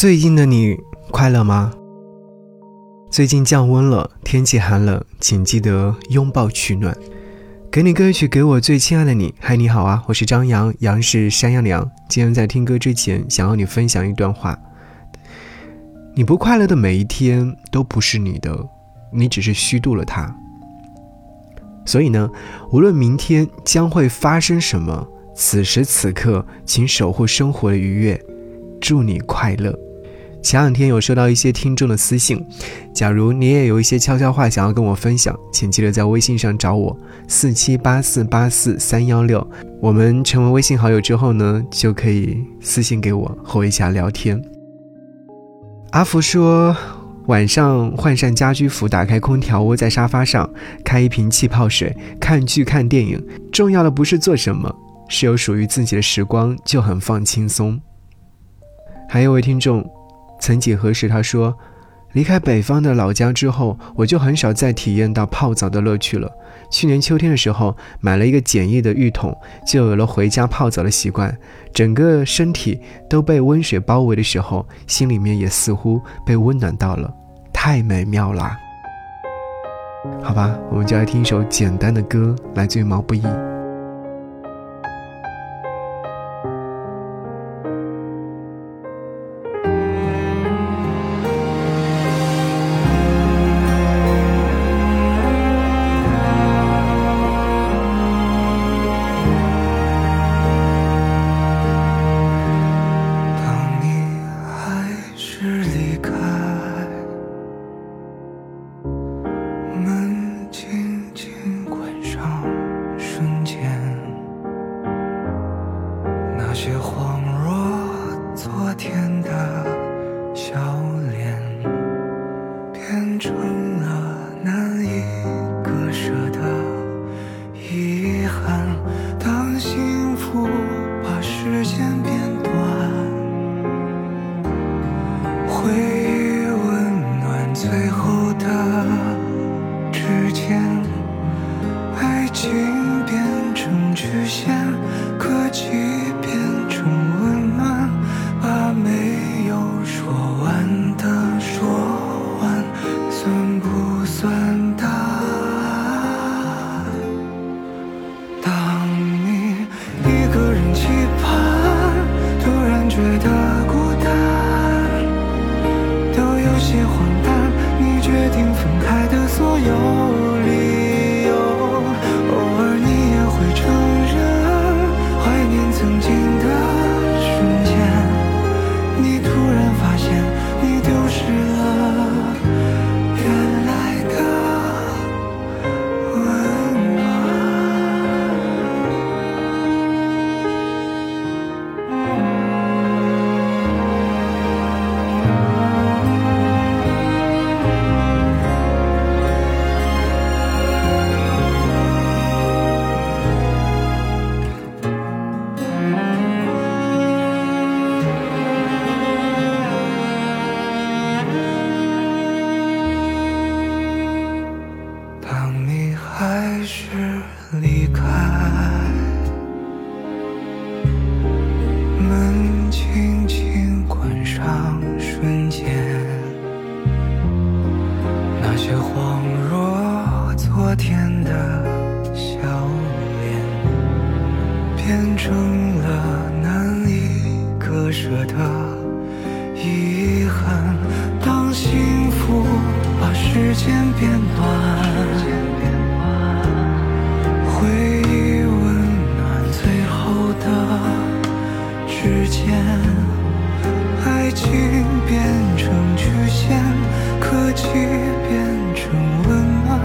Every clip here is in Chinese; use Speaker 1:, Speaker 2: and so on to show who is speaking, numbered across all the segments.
Speaker 1: 最近的你快乐吗？最近降温了，天气寒冷，请记得拥抱取暖。给你歌曲，给我最亲爱的你。嗨，你好啊，我是张扬，杨是山羊羊。今天在听歌之前，想要你分享一段话：你不快乐的每一天都不是你的，你只是虚度了它。所以呢，无论明天将会发生什么，此时此刻，请守护生活的愉悦，祝你快乐。前两天有收到一些听众的私信，假如你也有一些悄悄话想要跟我分享，请记得在微信上找我四七八四八四三幺六，我们成为微信好友之后呢，就可以私信给我和我一起聊天。阿福说，晚上换上家居服，打开空调，窝在沙发上，开一瓶气泡水，看剧看电影，重要的不是做什么，是有属于自己的时光，就很放轻松。还有位听众。曾几何时，他说：“离开北方的老家之后，我就很少再体验到泡澡的乐趣了。去年秋天的时候，买了一个简易的浴桶，就有了回家泡澡的习惯。整个身体都被温水包围的时候，心里面也似乎被温暖到了，太美妙啦。”好吧，我们就来听一首简单的歌，来自于毛不易。
Speaker 2: 幸福把时间变短，回忆温暖最后的指尖，爱情变成曲线，还是离开。门轻轻关上瞬间那些恍若昨天的笑脸变成了难以割舍的遗憾。当幸福把时间变短天，爱情变成曲线，可气变成温暖，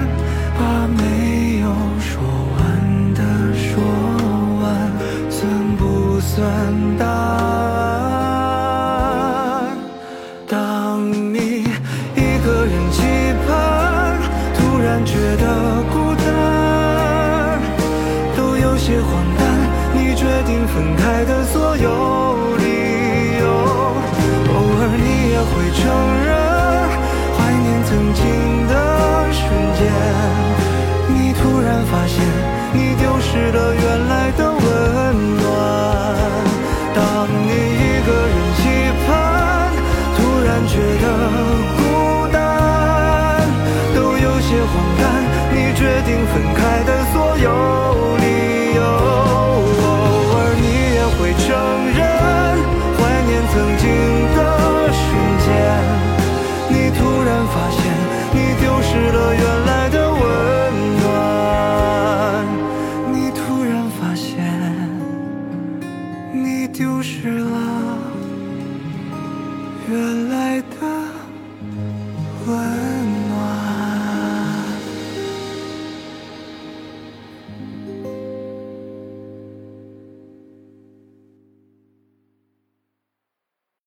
Speaker 2: 把没有说完的说完。算不算大。你决定分开的所有理由，偶尔你也会承认，怀念曾经的瞬间。你突然发现，你丢失了原来的